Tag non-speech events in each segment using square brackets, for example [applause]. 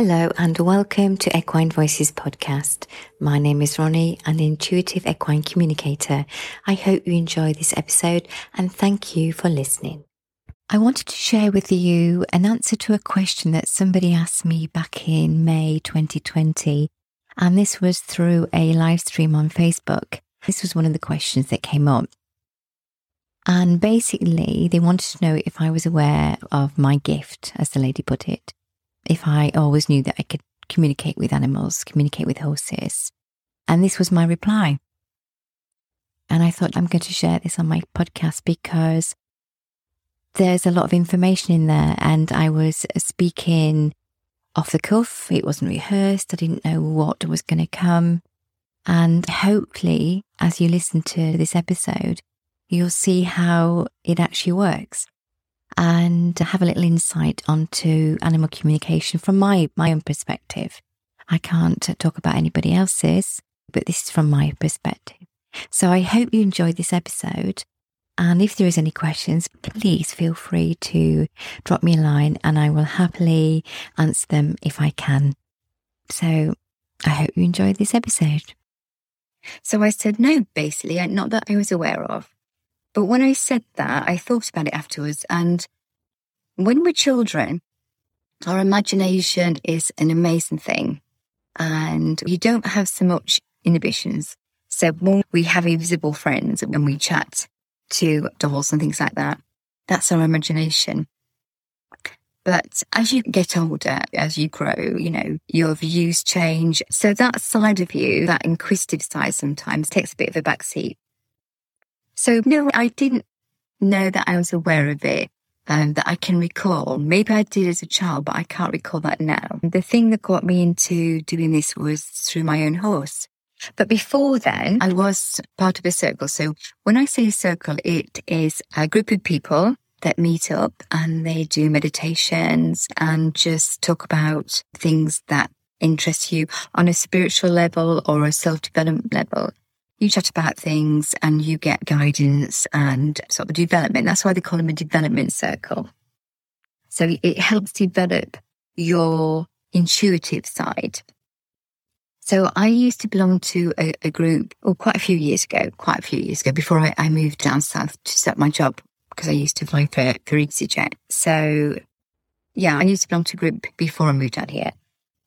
Hello and welcome to Equine Voices podcast. My name is Ronnie, an intuitive equine communicator. I hope you enjoy this episode and thank you for listening. I wanted to share with you an answer to a question that somebody asked me back in May 2020. And this was through a live stream on Facebook. This was one of the questions that came up. And basically, they wanted to know if I was aware of my gift, as the lady put it if I always knew that I could communicate with animals, communicate with horses. And this was my reply. And I thought I'm going to share this on my podcast because there's a lot of information in there. And I was speaking off the cuff. It wasn't rehearsed. I didn't know what was going to come. And hopefully, as you listen to this episode, you'll see how it actually works and have a little insight onto animal communication from my, my own perspective. I can't talk about anybody else's, but this is from my perspective. So I hope you enjoyed this episode. And if there is any questions, please feel free to drop me a line and I will happily answer them if I can. So I hope you enjoyed this episode. So I said no, basically, not that I was aware of. But when I said that, I thought about it afterwards. And when we're children, our imagination is an amazing thing. And you don't have so much inhibitions. So when we have invisible friends and we chat to dolls and things like that, that's our imagination. But as you get older, as you grow, you know, your views change. So that side of you, that inquisitive side sometimes takes a bit of a backseat. So no, I didn't know that I was aware of it. Um, that I can recall. Maybe I did as a child, but I can't recall that now. The thing that got me into doing this was through my own horse. But before then, I was part of a circle. So when I say circle, it is a group of people that meet up and they do meditations and just talk about things that interest you on a spiritual level or a self development level you chat about things and you get guidance and sort of development. That's why they call them a development circle. So it helps develop your intuitive side. So I used to belong to a, a group, or quite a few years ago, quite a few years ago, before I, I moved down south to start my job, because I used to fly for, for EasyJet. So yeah, I used to belong to a group before I moved out here.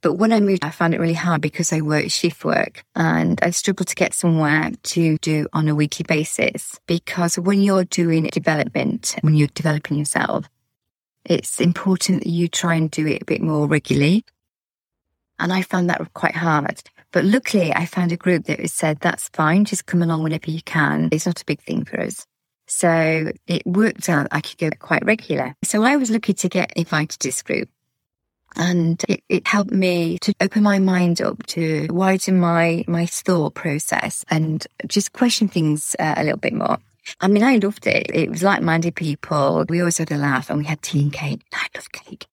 But when I moved, I found it really hard because I worked shift work and I struggled to get somewhere to do on a weekly basis. Because when you're doing development, when you're developing yourself, it's important that you try and do it a bit more regularly. And I found that quite hard. But luckily, I found a group that said, that's fine, just come along whenever you can. It's not a big thing for us. So it worked out I could go quite regular. So I was lucky to get invited to this group. And it, it, helped me to open my mind up to widen my, my thought process and just question things uh, a little bit more. I mean, I loved it. It was like minded people. We always had a laugh and we had tea and cake. I love cake.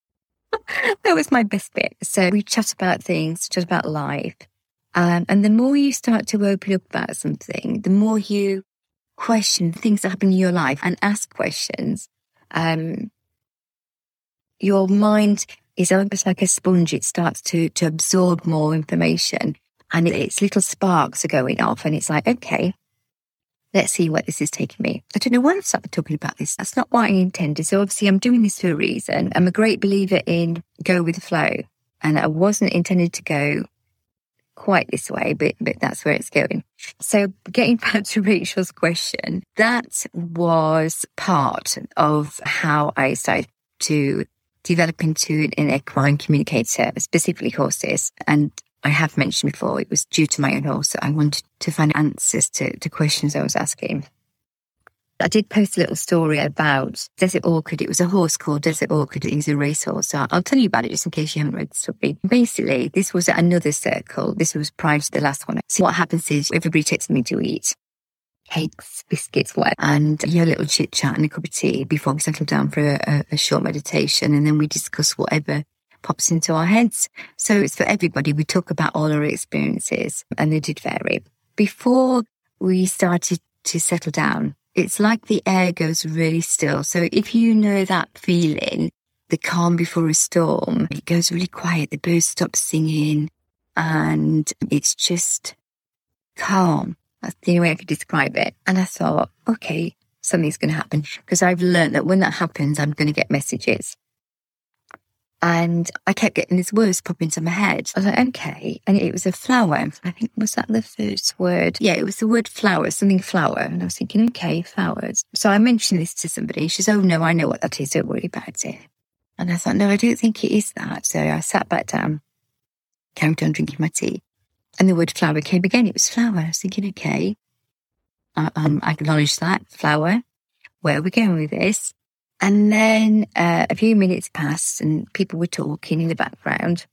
[laughs] that was my best bit. So we chat about things, chat about life. Um, and the more you start to open up about something, the more you question things that happen in your life and ask questions. Um, your mind is almost like a sponge. It starts to, to absorb more information and its little sparks are going off. And it's like, okay, let's see what this is taking me. I don't know why I started talking about this. That's not what I intended. So obviously I'm doing this for a reason. I'm a great believer in go with the flow. And I wasn't intended to go quite this way, but, but that's where it's going. So getting [laughs] back to Rachel's question, that was part of how I started to develop into an equine communicator, specifically horses. And I have mentioned before, it was due to my own horse that I wanted to find answers to, to questions I was asking. I did post a little story about Desert Orchid. It was a horse called Desert Orchid. Was a racehorse. So I'll tell you about it just in case you haven't read the story. Basically, this was another circle. This was prior to the last one. So what happens is everybody takes something to eat cakes, biscuits, what, and your little chit chat and a cup of tea before we settle down for a, a short meditation. And then we discuss whatever pops into our heads. So it's for everybody. We talk about all our experiences and they did vary. Before we started to settle down, it's like the air goes really still. So if you know that feeling the calm before a storm. It goes really quiet. The birds stop singing and it's just calm. That's the only way I could describe it. And I thought, okay, something's going to happen because I've learned that when that happens, I'm going to get messages. And I kept getting these words pop into my head. I was like, okay. And it was a flower. I think, was that the first word? Yeah, it was the word flower, something flower. And I was thinking, okay, flowers. So I mentioned this to somebody. She says, oh, no, I know what that is. Don't worry about it. And I thought, no, I don't think it is that. So I sat back down, carried on drinking my tea. And the word flower came again. It was flower. I was thinking, okay, I, um, acknowledge that flower. Where are we going with this? And then uh, a few minutes passed and people were talking in the background.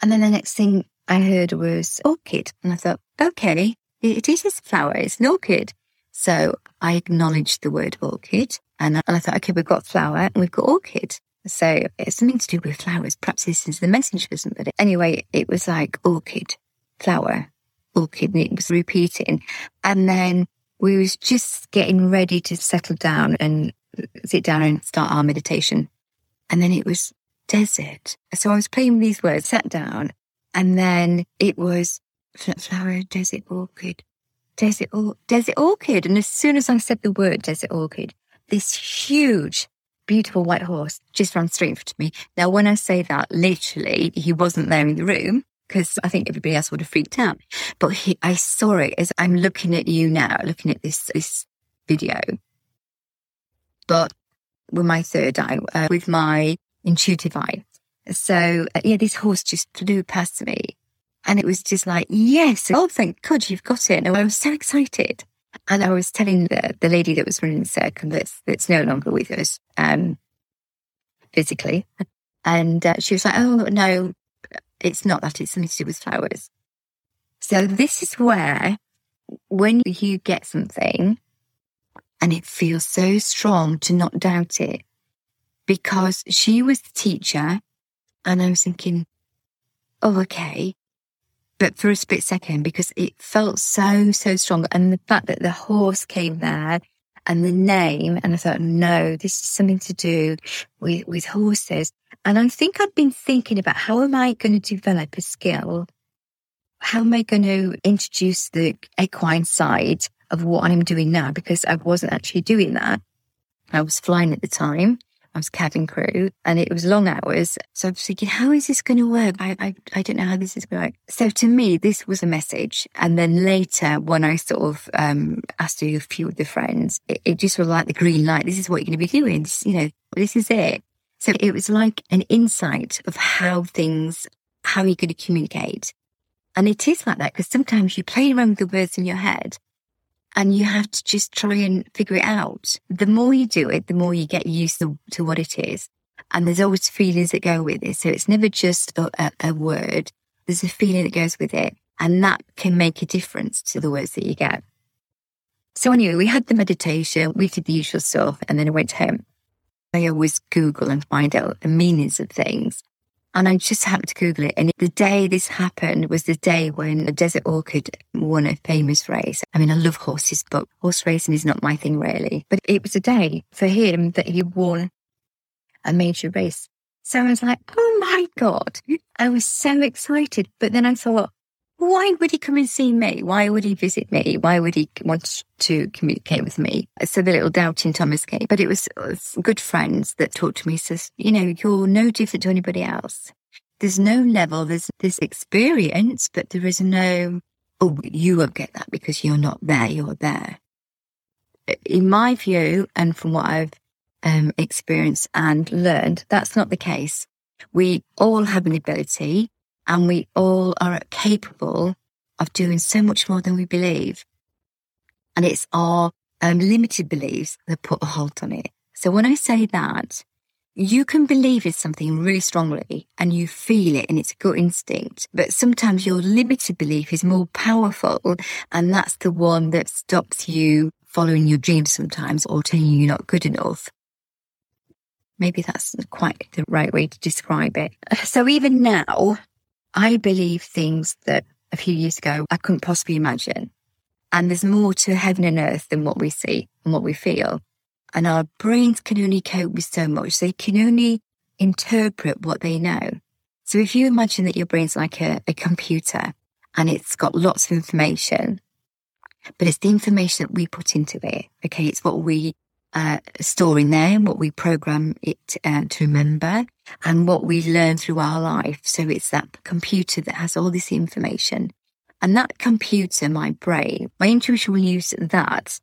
And then the next thing I heard was orchid. And I thought, okay, it is a flower. It's an orchid. So I acknowledged the word orchid and, I thought, okay, we've got flower and we've got orchid. So it's something to do with flowers. Perhaps this is the message for somebody. Anyway, it was like orchid, flower, orchid, and it was repeating. And then we was just getting ready to settle down and sit down and start our meditation. And then it was desert. So I was playing these words, sat down, and then it was flower, desert, orchid, desert, or, desert orchid. And as soon as I said the word desert orchid, this huge, beautiful white horse just ran straight to me. Now, when I say that, literally, he wasn't there in the room because I think everybody else would have freaked out. But he, I saw it as I'm looking at you now, looking at this, this video. But with my third eye, uh, with my intuitive eye. So uh, yeah, this horse just flew past me and it was just like, yes, oh, thank God you've got it. And I was so excited. And I was telling the, the lady that was running circle that's, that's no longer with us, um, physically. And uh, she was like, oh, no, it's not that. It's something to do with flowers. So this is where when you get something and it feels so strong to not doubt it because she was the teacher and I was thinking, oh, okay. But for a split second, because it felt so, so strong. And the fact that the horse came there and the name, and I thought, no, this is something to do with, with horses. And I think I'd been thinking about how am I going to develop a skill? How am I going to introduce the equine side of what I'm doing now? Because I wasn't actually doing that. I was flying at the time. I was cabin crew and it was long hours. So I was thinking, how is this going to work? I, I, I don't know how this is going to work. So to me, this was a message. And then later, when I sort of um, asked a few of the friends, it, it just was like the green light. This is what you're going to be doing. This, you know, this is it. So it was like an insight of how things, how you're going to communicate. And it is like that because sometimes you play around with the words in your head and you have to just try and figure it out. The more you do it, the more you get used to, to what it is. And there's always feelings that go with it. So it's never just a, a, a word. There's a feeling that goes with it. And that can make a difference to the words that you get. So anyway, we had the meditation, we did the usual stuff, and then I went home. I always Google and find out the meanings of things. And I just happened to Google it. And the day this happened was the day when the Desert Orchid won a famous race. I mean, I love horses, but horse racing is not my thing really. But it was a day for him that he won a major race. So I was like, oh my God. I was so excited. But then I thought, why would he come and see me? Why would he visit me? Why would he want to communicate with me? So the little doubting Thomas came, but it was good friends that talked to me. Says, you know, you're no different to anybody else. There's no level. There's this experience, but there is no, oh, you won't get that because you're not there. You're there. In my view, and from what I've um, experienced and learned, that's not the case. We all have an ability and we all are capable of doing so much more than we believe. And it's our um, limited beliefs that put a halt on it. So when I say that, you can believe in something really strongly and you feel it and it's a gut instinct, but sometimes your limited belief is more powerful. And that's the one that stops you following your dreams sometimes or telling you you're not good enough. Maybe that's quite the right way to describe it. So even now, I believe things that a few years ago I couldn't possibly imagine. And there's more to heaven and earth than what we see and what we feel. and our brains can only cope with so much. They can only interpret what they know. So if you imagine that your brain's like a, a computer and it's got lots of information, but it's the information that we put into it. Okay. It's what we uh, store in there, what we program it uh, to remember and what we learn through our life. So it's that computer that has all this information. And that computer, my brain, my intuition will use that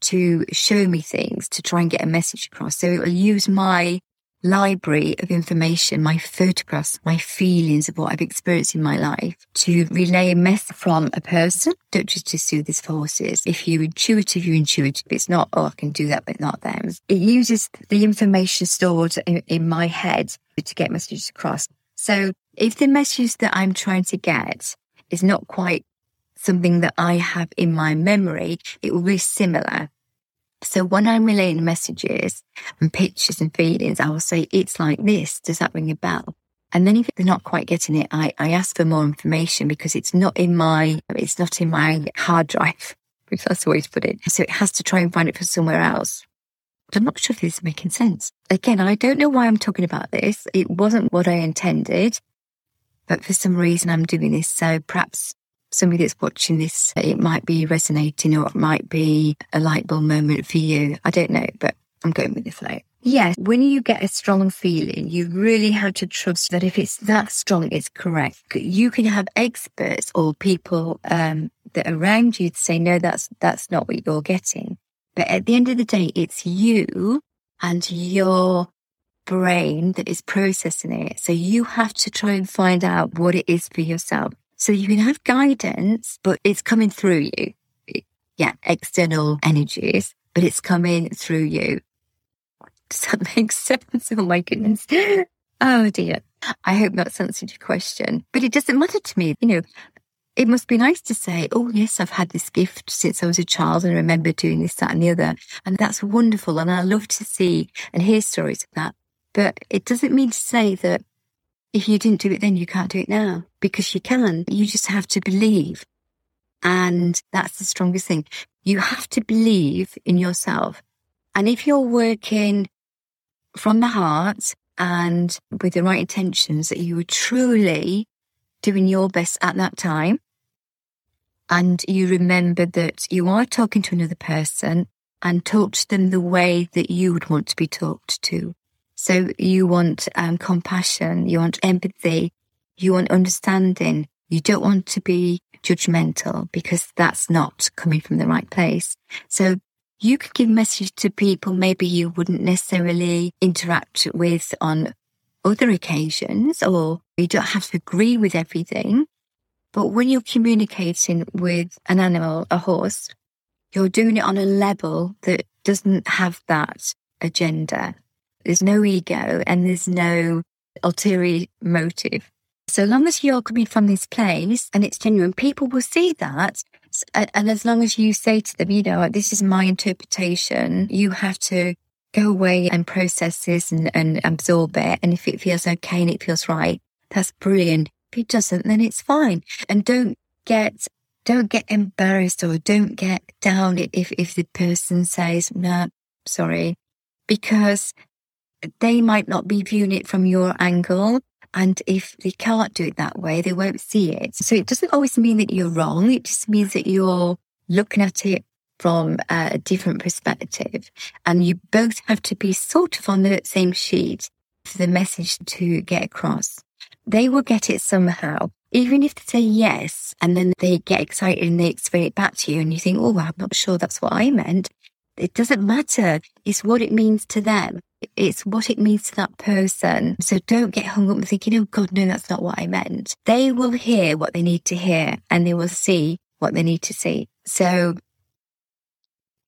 to show me things to try and get a message across. So it will use my library of information, my photographs, my feelings of what I've experienced in my life to relay a message from a person. Don't just soothe his forces. If you're intuitive, you're intuitive. It's not, oh, I can do that, but not them. It uses the information stored in, in my head to get messages across. So if the message that I'm trying to get is not quite something that I have in my memory, it will be similar. So when I'm relaying messages and pictures and feelings, I will say, it's like this. Does that ring a bell? And then if they're not quite getting it, I, I ask for more information because it's not in my, it's not in my hard drive, [laughs] if that's the way to put it. So it has to try and find it from somewhere else. But I'm not sure if this is making sense. Again, I don't know why I'm talking about this. It wasn't what I intended, but for some reason I'm doing this. So perhaps somebody that's watching this, it might be resonating or it might be a light bulb moment for you. I don't know, but I'm going with the flow. Yes, when you get a strong feeling, you really have to trust that if it's that strong, it's correct. You can have experts or people um, that around you to say, no, that's that's not what you're getting. But at the end of the day, it's you and your brain that is processing it. So you have to try and find out what it is for yourself. So you can have guidance, but it's coming through you. Yeah, external energies, but it's coming through you. Does that make [laughs] sense? Oh my goodness. Oh dear. I hope that's answered your question. But it doesn't matter to me. You know, it must be nice to say, oh, yes, I've had this gift since I was a child and I remember doing this, that, and the other. And that's wonderful. And I love to see and hear stories of that. But it doesn't mean to say that if you didn't do it then, you can't do it now because you can. You just have to believe. And that's the strongest thing. You have to believe in yourself. And if you're working from the heart and with the right intentions that you were truly doing your best at that time, and you remember that you are talking to another person and talk to them the way that you would want to be talked to. So you want um, compassion, you want empathy, you want understanding. You don't want to be judgmental because that's not coming from the right place. So you could give message to people maybe you wouldn't necessarily interact with on other occasions or you don't have to agree with everything. But when you're communicating with an animal, a horse, you're doing it on a level that doesn't have that agenda. There's no ego and there's no ulterior motive. So long as you're coming from this place and it's genuine, people will see that. And as long as you say to them, you know, this is my interpretation, you have to go away and process this and, and absorb it. And if it feels okay and it feels right, that's brilliant. If it doesn't, then it's fine. And don't get, don't get embarrassed or don't get down if, if the person says, no, sorry, because they might not be viewing it from your angle. And if they can't do it that way, they won't see it. So it doesn't always mean that you're wrong. It just means that you're looking at it from a different perspective. And you both have to be sort of on the same sheet for the message to get across. They will get it somehow. Even if they say yes, and then they get excited and they explain it back to you and you think, oh, well, I'm not sure that's what I meant. It doesn't matter. It's what it means to them. It's what it means to that person. So don't get hung up and thinking, oh God, no, that's not what I meant. They will hear what they need to hear and they will see what they need to see. So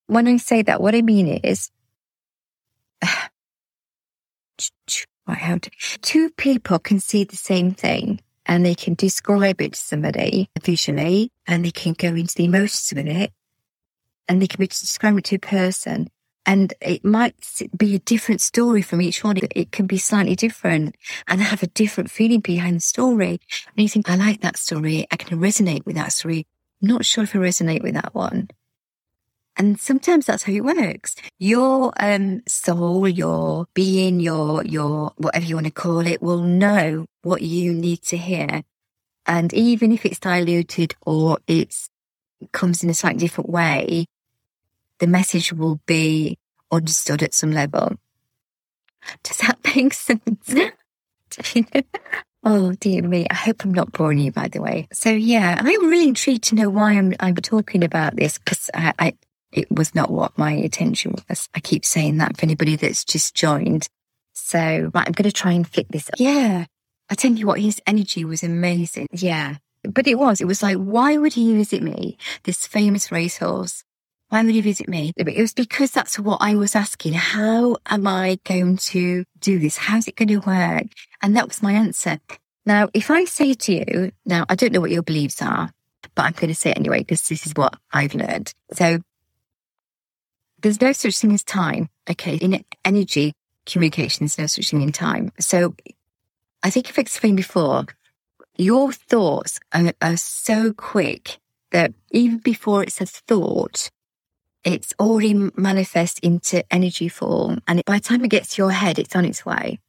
when I say that, what I mean is, [sighs] two people can see the same thing and they can describe it to somebody visually and they can go into the emotions of it and they can be described to a person. And it might be a different story from each one. It can be slightly different and have a different feeling behind the story. And you think, I like that story. I can resonate with that story. I'm not sure if I resonate with that one. And sometimes that's how it works. Your um, soul, your being, your, your, whatever you want to call it will know what you need to hear. And even if it's diluted or it comes in a slightly different way, the message will be understood at some level. Does that make sense? [laughs] oh dear me. I hope I'm not boring you, by the way. So yeah, I'm really intrigued to know why I'm, I'm talking about this because I, I, it was not what my attention was. I keep saying that for anybody that's just joined. So right, I'm going to try and fit this. Up. Yeah. I tell you what, his energy was amazing. Yeah. But it was, it was like, why would he visit me? This famous racehorse. Why would you visit me? It was because that's what I was asking. How am I going to do this? How's it going to work? And that was my answer. Now, if I say to you, now I don't know what your beliefs are, but I'm going to say it anyway, because this is what I've learned. So there's no such thing as time. Okay. In energy communication, there's no such thing in time. So I think I've explained before, your thoughts are, are so quick that even before it's a thought, it's already manifest into energy form. And by the time it gets to your head, it's on its way.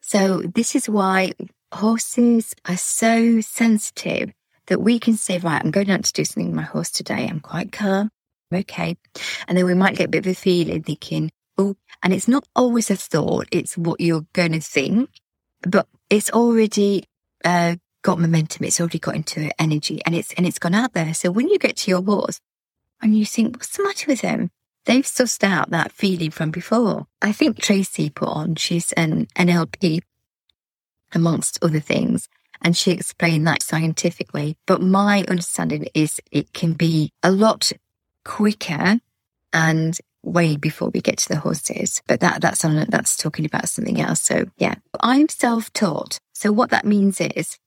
So this is why horses are so sensitive that we can say, right, I'm going out to do something with my horse today. I'm quite calm. Okay. And then we might get a bit of a feeling thinking, oh, and it's not always a thought. It's what you're going to think, but it's already uh, got momentum. It's already got into energy and it's, and it's gone out there. So when you get to your horse, and you think, what's the matter with them? They've sussed out that feeling from before. I think Tracy put on, she's an NLP amongst other things. And she explained that scientifically. But my understanding is it can be a lot quicker and way before we get to the horses. But that, that's on, that's talking about something else. So yeah, I'm self-taught. So what that means is,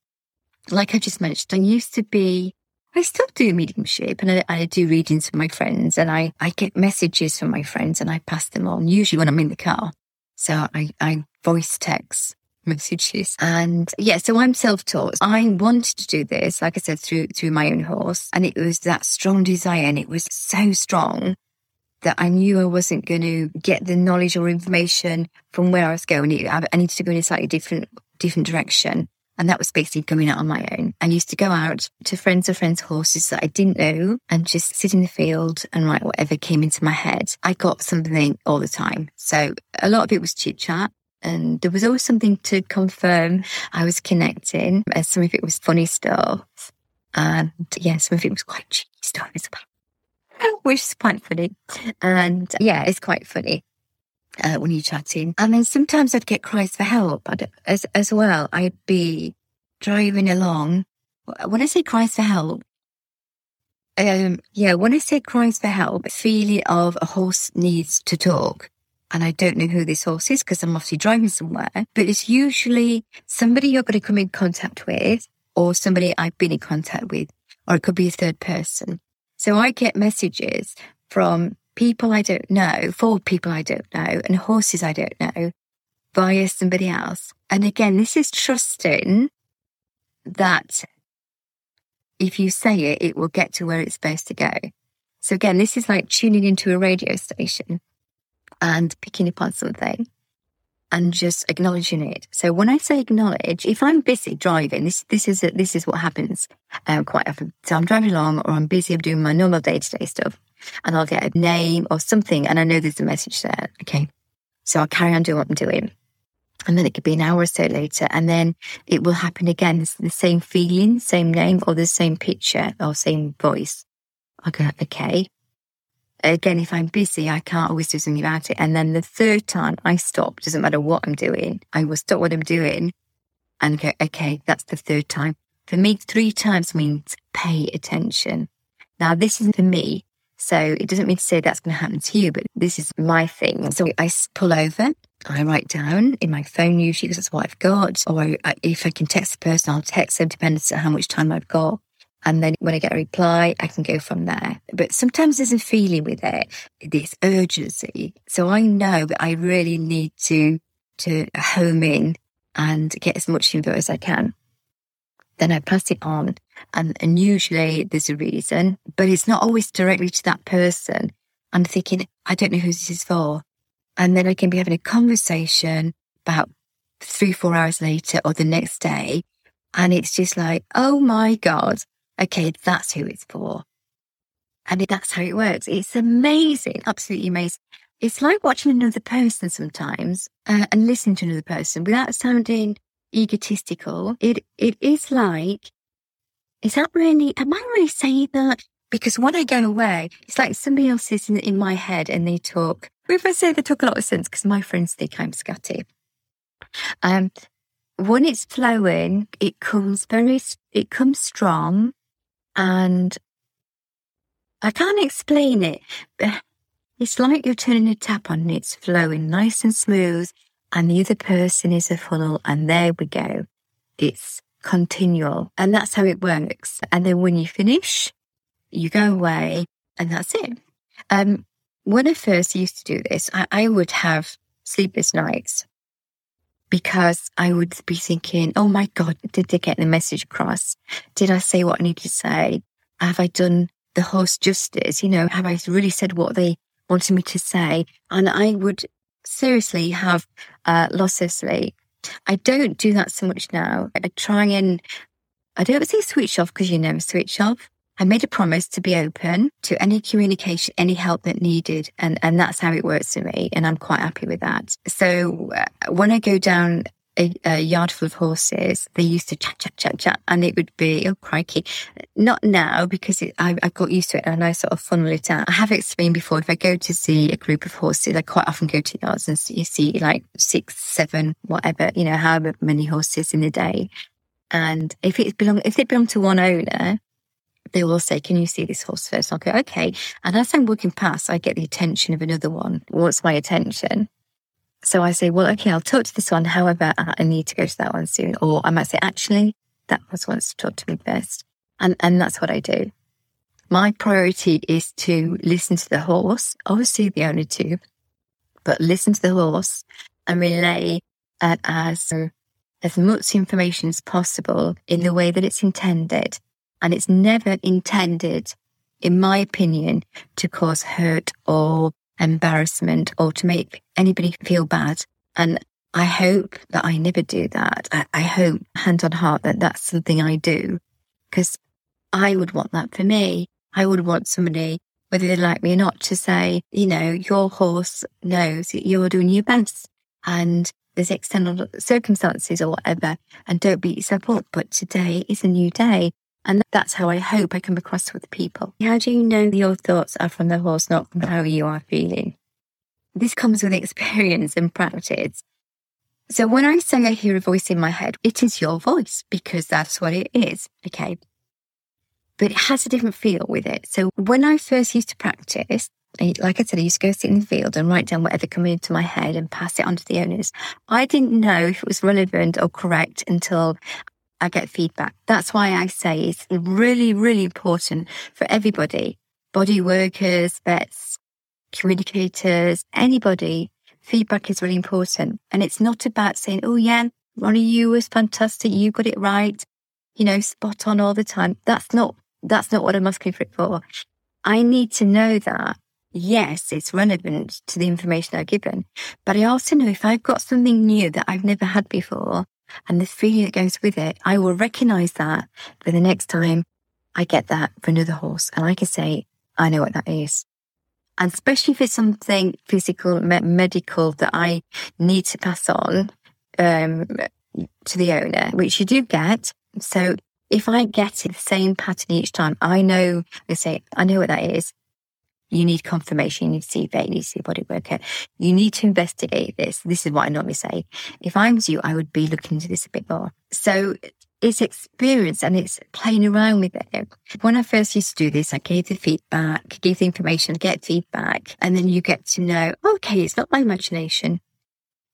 like I just mentioned, I used to be I still do mediumship and I, I, do readings for my friends and I, I get messages from my friends and I pass them on, usually when I'm in the car. So I, I voice text [laughs] messages. And yeah, so I'm self-taught. I wanted to do this, like I said, through, through my own horse. And it was that strong desire and it was so strong that I knew I wasn't going to get the knowledge or information from where I was going. I needed to go in a slightly different, different direction. And that was basically going out on my own. I used to go out to friends of friends' horses that I didn't know and just sit in the field and write whatever came into my head. I got something all the time. So a lot of it was chit chat. And there was always something to confirm I was connecting. And some of it was funny stuff. And yeah, some of it was quite cheeky stuff as well, which is quite funny. And yeah, it's quite funny uh, when you're chatting. And then sometimes I'd get cries for help I'd, as, as well. I'd be driving along. When I say cries for help, um, yeah, when I say cries for help, feeling of a horse needs to talk. And I don't know who this horse is because I'm obviously driving somewhere, but it's usually somebody you're going to come in contact with or somebody I've been in contact with, or it could be a third person. So I get messages from people I don't know, for people I don't know, and horses I don't know via somebody else. And again, this is trusting that if you say it, it will get to where it's supposed to go. So again, this is like tuning into a radio station and picking up on something and just acknowledging it. So when I say acknowledge, if I'm busy driving, this this is a, this is what happens um, quite often. So I'm driving along, or I'm busy, doing my normal day to day stuff, and I'll get a name or something, and I know there's a message there. Okay, so I'll carry on doing what I'm doing, and then it could be an hour or so later, and then it will happen again. It's the same feeling, same name, or the same picture or same voice. I go, okay, again, if I'm busy, I can't always do something about it. And then the third time I stop, doesn't matter what I'm doing, I will stop what I'm doing and go, okay, that's the third time. For me, three times means pay attention. Now, this is for me. So it doesn't mean to say that's going to happen to you, but this is my thing. So I pull over, I write down in my phone usually because that's what I've got. Or if I can text the person, I'll text them depending on how much time I've got. And then when I get a reply, I can go from there. But sometimes there's a feeling with it, this urgency. So I know that I really need to, to home in and get as much info as I can. Then I pass it on And, and usually there's a reason, but it's not always directly to that person. I'm thinking, I don't know who this is for. And then I can be having a conversation about three, four hours later or the next day. And it's just like, oh my God, okay, that's who it's for. And that's how it works. It's amazing, absolutely amazing. It's like watching another person sometimes uh, and listening to another person without sounding egotistical. It it is like, is that really? Am I really saying that? Because when I go away, it's like somebody else is in, in my head and they talk. If I say they talk a lot of sense, because my friends think I'm scatty. Um, when it's flowing, it comes very, it comes strong, and I can't explain it. It's like you're turning a tap on and it's flowing nice and smooth, and the other person is a funnel, and there we go. It's continual, and that's how it works. And then when you finish, you go away, and that's it. Um, when I first used to do this, I, I would have sleepless nights because I would be thinking, oh my God, did they get the message across? Did I say what I need to say? Have I done the host justice? You know, have I really said what they wanted me to say? And I would seriously have uh, loss of sleep. I don't do that so much now. I try and I don't say switch off because you never switch off. I made a promise to be open to any communication, any help that needed. And, and that's how it works for me. And I'm quite happy with that. So uh, when I go down a, a, yard full of horses, they used to chat, chat, chat, chat, and it would be, oh, crikey. Not now because it, I, I, got used to it and I sort of funnel it out. I have explained before, if I go to see a group of horses, I quite often go to yards and see, you see like six, seven, whatever, you know, however many horses in a day. And if it belong, if it belong to one owner, they will say, Can you see this horse first? I'll go, Okay. And as I'm walking past, I get the attention of another one. What's my attention? So I say, Well, okay, I'll talk to this one. However, I need to go to that one soon. Or I might say, Actually, that person wants to talk to me first. And, and that's what I do. My priority is to listen to the horse, obviously the owner too, but listen to the horse and relay uh, as, as much information as possible in the way that it's intended and it's never intended, in my opinion, to cause hurt or embarrassment or to make anybody feel bad. And I hope that I never do that. I, I hope, hand on heart, that that's something I do because I would want that for me. I would want somebody, whether they like me or not, to say, you know, your horse knows you're doing your best and there's external circumstances or whatever, and don't beat yourself up. But today is a new day. And that's how I hope I come across with people. How do you know your thoughts are from the horse, not from how you are feeling? This comes with experience and practice. So when I say I hear a voice in my head, it is your voice because that's what it is. Okay. But it has a different feel with it. So when I first used to practice, like I said, I used to go sit in the field and write down whatever came into my head and pass it on to the owners. I didn't know if it was relevant or correct until I get feedback. That's why I say it's really, really important for everybody body workers, vets, communicators, anybody. Feedback is really important. And it's not about saying, oh, yeah, Ronnie, you was fantastic. You got it right. You know, spot on all the time. That's not, that's not what I'm asking for it for. I need to know that yes, it's relevant to the information I've given, but I also know if I've got something new that I've never had before, and the feeling that goes with it, I will recognize that for the next time I get that for another horse. And I can say, I know what that is. And especially if it's something physical, me- medical that I need to pass on um, to the owner, which you do get. So if I get it the same pattern each time, I know, I say, I know what that is. You need confirmation. You need to see vet. You need to see a body worker. You need to investigate this. This is what I normally say. If I was you, I would be looking into this a bit more. So it's experience and it's playing around with it. When I first used to do this, I gave the feedback, gave the information, get feedback, and then you get to know, okay, it's not my imagination.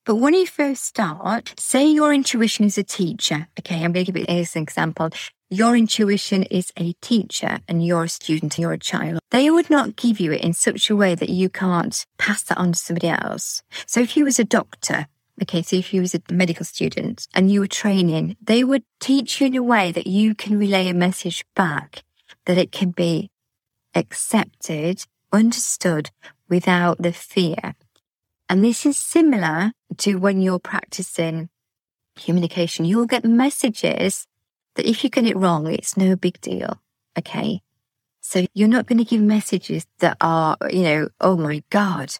But when you first start, say your intuition is a teacher. Okay, I'm going to give you an example your intuition is a teacher and you're a student and you're a child, they would not give you it in such a way that you can't pass that on to somebody else. So if you was a doctor, Okay, so if you was a medical student and you were training, they would teach you in a way that you can relay a message back that it can be accepted, understood without the fear. And this is similar to when you're practicing communication. You'll get messages that if you get it wrong, it's no big deal. Okay. So you're not going to give messages that are, you know, oh my God.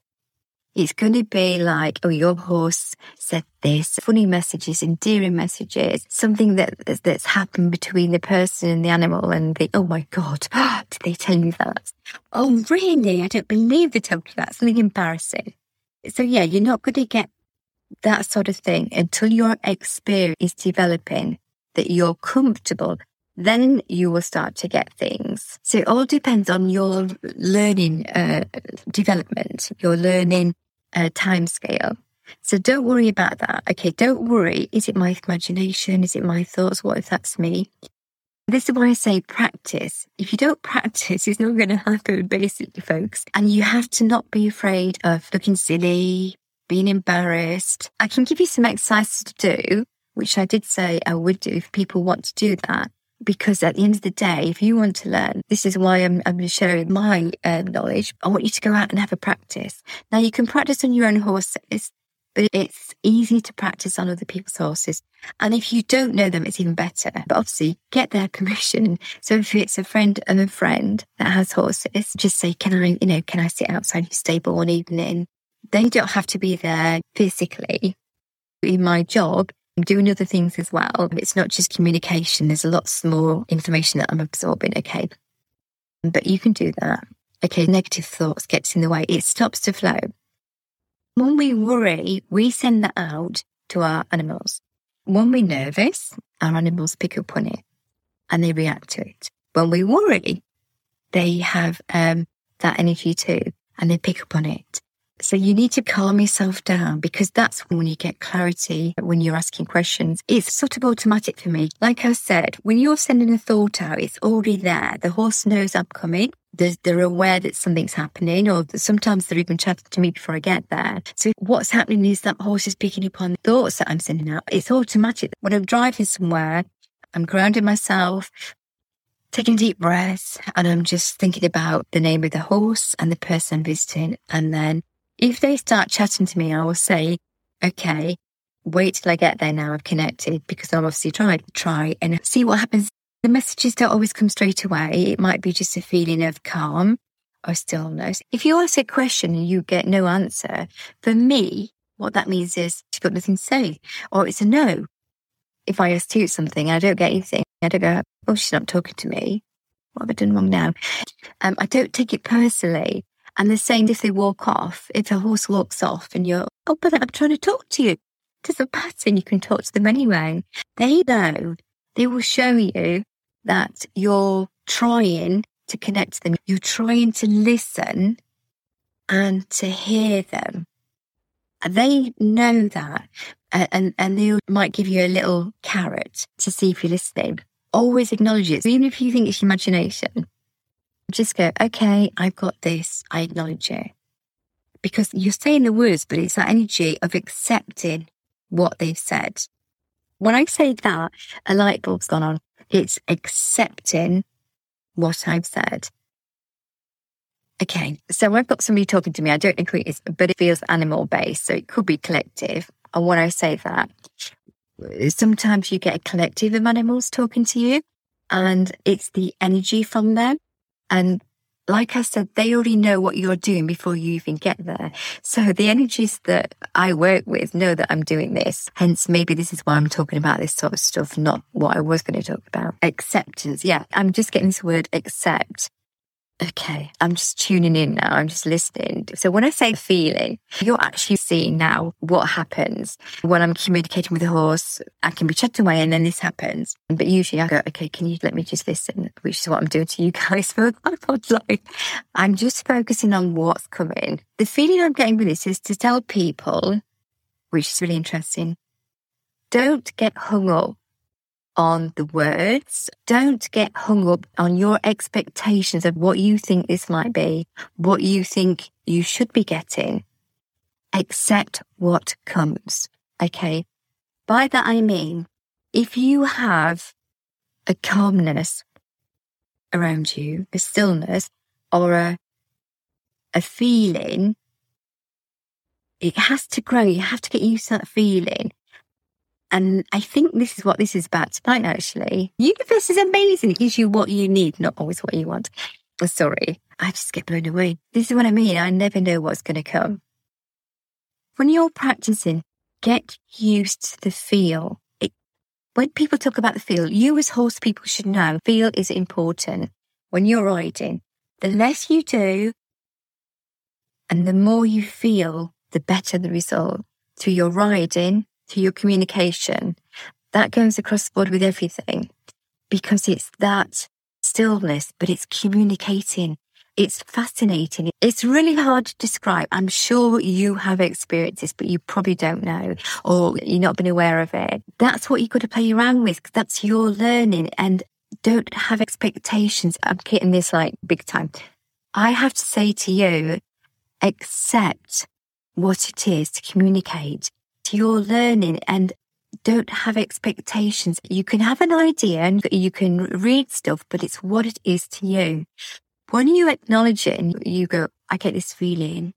It's going to be like, oh, your horse said this, funny messages, endearing messages, something that that's happened between the person and the animal and the, oh my God, [gasps] did they tell you that? Oh, really? I don't believe they told you that. Something embarrassing. So yeah, you're not going to get that sort of thing until your experience is developing that you're comfortable then you will start to get things. So it all depends on your learning uh, development, your learning uh, time scale. So don't worry about that. Okay, don't worry. Is it my imagination? Is it my thoughts? What if that's me? This is why I say practice. If you don't practice, [laughs] it's not going to happen, basically, folks. And you have to not be afraid of looking silly, being embarrassed. I can give you some exercises to do, which I did say I would do if people want to do that. Because at the end of the day, if you want to learn, this is why I'm, I'm sharing my uh, knowledge. I want you to go out and have a practice. Now you can practice on your own horses, but it's easy to practice on other people's horses. And if you don't know them, it's even better. But obviously, get their permission. So if it's a friend of a friend that has horses, just say, can I, you know, can I sit outside your stable one evening? They don't have to be there physically. In my job, doing other things as well. It's not just communication. There's lots more information that I'm absorbing. Okay. But you can do that. Okay. Negative thoughts gets in the way. It stops the flow. When we worry, we send that out to our animals. When we're nervous, our animals pick up on it and they react to it. When we worry, they have um, that energy too and they pick up on it. So you need to calm yourself down because that's when you get clarity when you're asking questions. It's sort of automatic for me. Like I said, when you're sending a thought out, it's already there. The horse knows I'm coming. They're, they're aware that something's happening or sometimes they're even chatting to me before I get there. So what's happening is that horse is picking up on thoughts that I'm sending out. It's automatic. When I'm driving somewhere, I'm grounding myself, taking deep breaths, and I'm just thinking about the name of the horse and the person visiting. And then if they start chatting to me, I will say, okay, wait till I get there now. I've connected because I've obviously tried, try and see what happens. The messages don't always come straight away. It might be just a feeling of calm or stillness. If you ask a question and you get no answer, for me, what that means is she's got nothing to say or it's a no. If I ask you something, and I don't get anything. I don't go, oh, she's not talking to me. What have I done wrong now? Um, I don't take it personally. And the same if they walk off, if a horse walks off and you're, oh, but I'm trying to talk to you. It doesn't matter. And you can talk to them anyway. They know, they will show you that you're trying to connect to them. You're trying to listen and to hear them. They know that and, and they might give you a little carrot to see if you're listening. Always acknowledge it. So even if you think it's imagination, just go, okay, I've got this. I acknowledge it. Because you're saying the words, but it's that energy of accepting what they've said. When I say that, a light bulb's gone on. It's accepting what I've said. Okay, so I've got somebody talking to me. I don't know who it is, but it feels animal based. So it could be collective. And when I say that, sometimes you get a collective of animals talking to you and it's the energy from them. And like I said, they already know what you're doing before you even get there. So the energies that I work with know that I'm doing this. Hence, maybe this is why I'm talking about this sort of stuff, not what I was going to talk about. Acceptance. Yeah. I'm just getting this word accept okay, I'm just tuning in now. I'm just listening. So when I say feeling, you're actually seeing now what happens when I'm communicating with a horse. I can be chatting away and then this happens. But usually I go, okay, can you let me just listen? Which is what I'm doing to you [laughs] guys for my like, I'm just focusing on what's coming. The feeling I'm getting with this is to tell people, which is really interesting, don't get hung up on the words. Don't get hung up on your expectations of what you think this might be, what you think you should be getting. Accept what comes. Okay. By that, I mean, if you have a calmness around you, a stillness, or a, a feeling, it has to grow. You have to get used to that feeling. And I think this is what this is about tonight, actually. Universe is amazing. It gives you what you need, not always what you want. Oh, sorry. I just get blown away. This is what I mean. I never know what's going to come. When you're practicing, get used to the feel. It, when people talk about the feel, you as horse people should know feel is important when you're riding. The less you do and the more you feel, the better the result to your riding, to your communication. That goes across the board with everything because it's that stillness, but it's communicating. It's fascinating. It's really hard to describe. I'm sure you have experienced this, but you probably don't know or you've not been aware of it. That's what you've got to play around with. That's your learning and don't have expectations. I'm getting this like big time. I have to say to you, accept what it is to communicate to your learning and don't have expectations. You can have an idea and you can read stuff, but it's what it is to you. When you acknowledge it and you go, I get this feeling,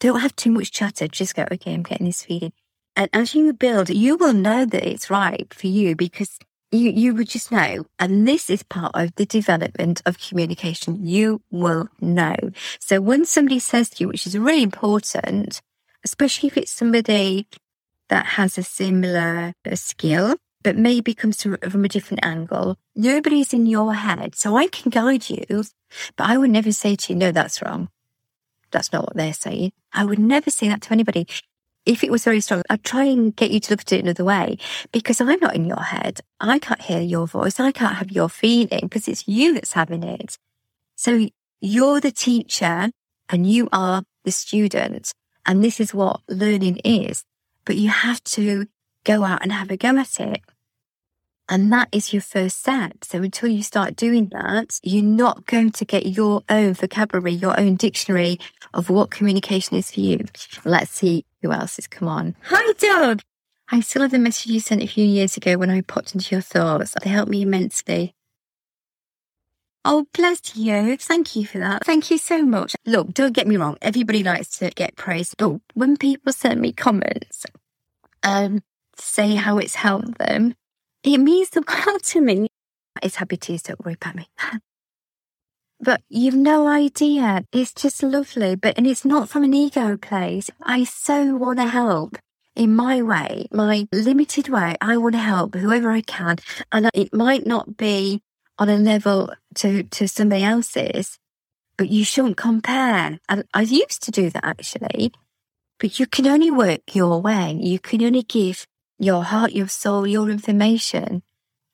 don't have too much chatter. Just go, okay, I'm getting this feeling. And as you build, you will know that it's right for you because you, you would just know. And this is part of the development of communication. You will know. So when somebody says to you, which is really important, especially if it's somebody that has a similar skill, but maybe comes from a different angle. Nobody's in your head. So I can guide you, but I would never say to you, no, that's wrong. That's not what they're saying. I would never say that to anybody. If it was very strong, I'd try and get you to look at it another way because I'm not in your head. I can't hear your voice. I can't have your feeling because it's you that's having it. So you're the teacher and you are the student. And this is what learning is. But you have to go out and have a go at it. And that is your first step. So until you start doing that, you're not going to get your own vocabulary, your own dictionary of what communication is for you. Let's see who else has come on. Hi, Doug. I still have the message you sent a few years ago when I popped into your thoughts. They helped me immensely. Oh, bless you. Thank you for that. Thank you so much. Look, don't get me wrong. Everybody likes to get praised, but when people send me comments, um, say how it's helped them, it means the world to me. It's happy tears, don't worry about me. [laughs] but you've no idea. It's just lovely. But, and it's not from an ego place. I so want to help in my way, my limited way. I want to help whoever I can. And it might not be on a level to, to somebody else's, but you shouldn't compare. And I used to do that actually, but you can only work your way. You can only give your heart, your soul, your information.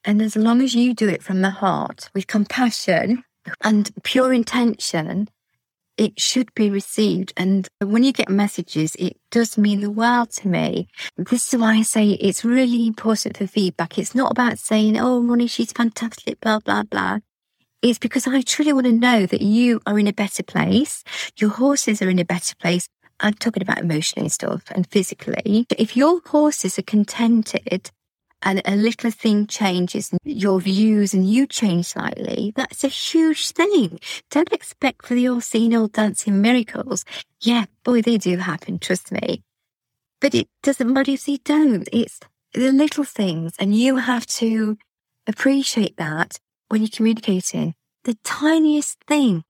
And as long as you do it from the heart with compassion and pure intention, it should be received. And when you get messages, it does mean the world to me. This is why I say it's really important for feedback. It's not about saying, oh, Ronnie, she's fantastic, blah, blah, blah. It's because I truly want to know that you are in a better place. Your horses are in a better place. I'm talking about emotionally stuff and physically. If your horses are contented and a little thing changes your views and you change slightly, that's a huge thing. Don't expect for the all seeing, all dancing miracles. Yeah, boy, they do happen, trust me. But it doesn't matter if they don't. It's the little things and you have to appreciate that when you're communicating. The tiniest thing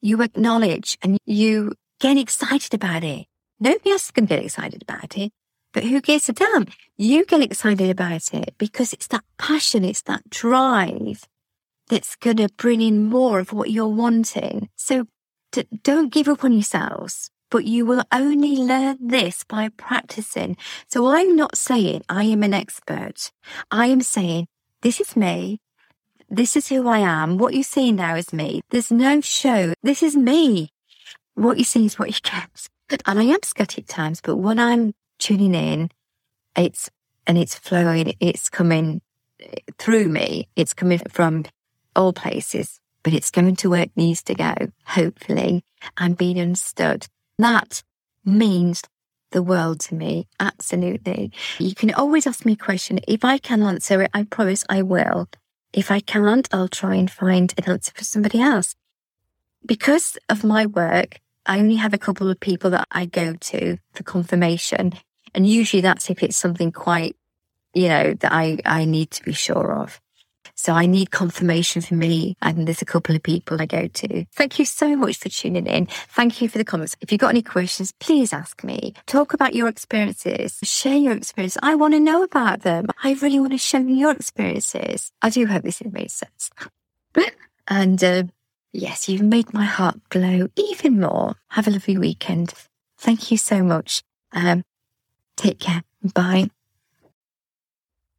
you acknowledge and you get excited about it. Nobody else can get excited about it. But who gives a damn? You get excited about it because it's that passion, it's that drive that's going to bring in more of what you're wanting. So d- don't give up on yourselves, but you will only learn this by practicing. So I'm not saying I am an expert. I am saying this is me. This is who I am. What you see now is me. There's no show. This is me. What you see is what you get. And I am scatty at times, but when I'm tuning in, it's, and it's flowing, it's coming through me. It's coming from all places, but it's going to where it needs to go, hopefully, and being understood. That means the world to me. Absolutely. You can always ask me a question. If I can answer it, I promise I will. If I can't, I'll try and find an answer for somebody else. Because of my work, I only have a couple of people that I go to for confirmation. And usually that's if it's something quite, you know, that I, I need to be sure of. So I need confirmation for me. And there's a couple of people I go to. Thank you so much for tuning in. Thank you for the comments. If you've got any questions, please ask me. Talk about your experiences. Share your experiences. I want to know about them. I really want to share your experiences. I do hope this made sense. [laughs] and uh, yes, you've made my heart glow even more. Have a lovely weekend. Thank you so much. Um, take care. Bye.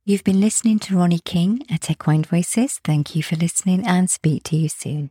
You've been listening to Ronnie King at Equine Voices. Thank you for listening and speak to you soon.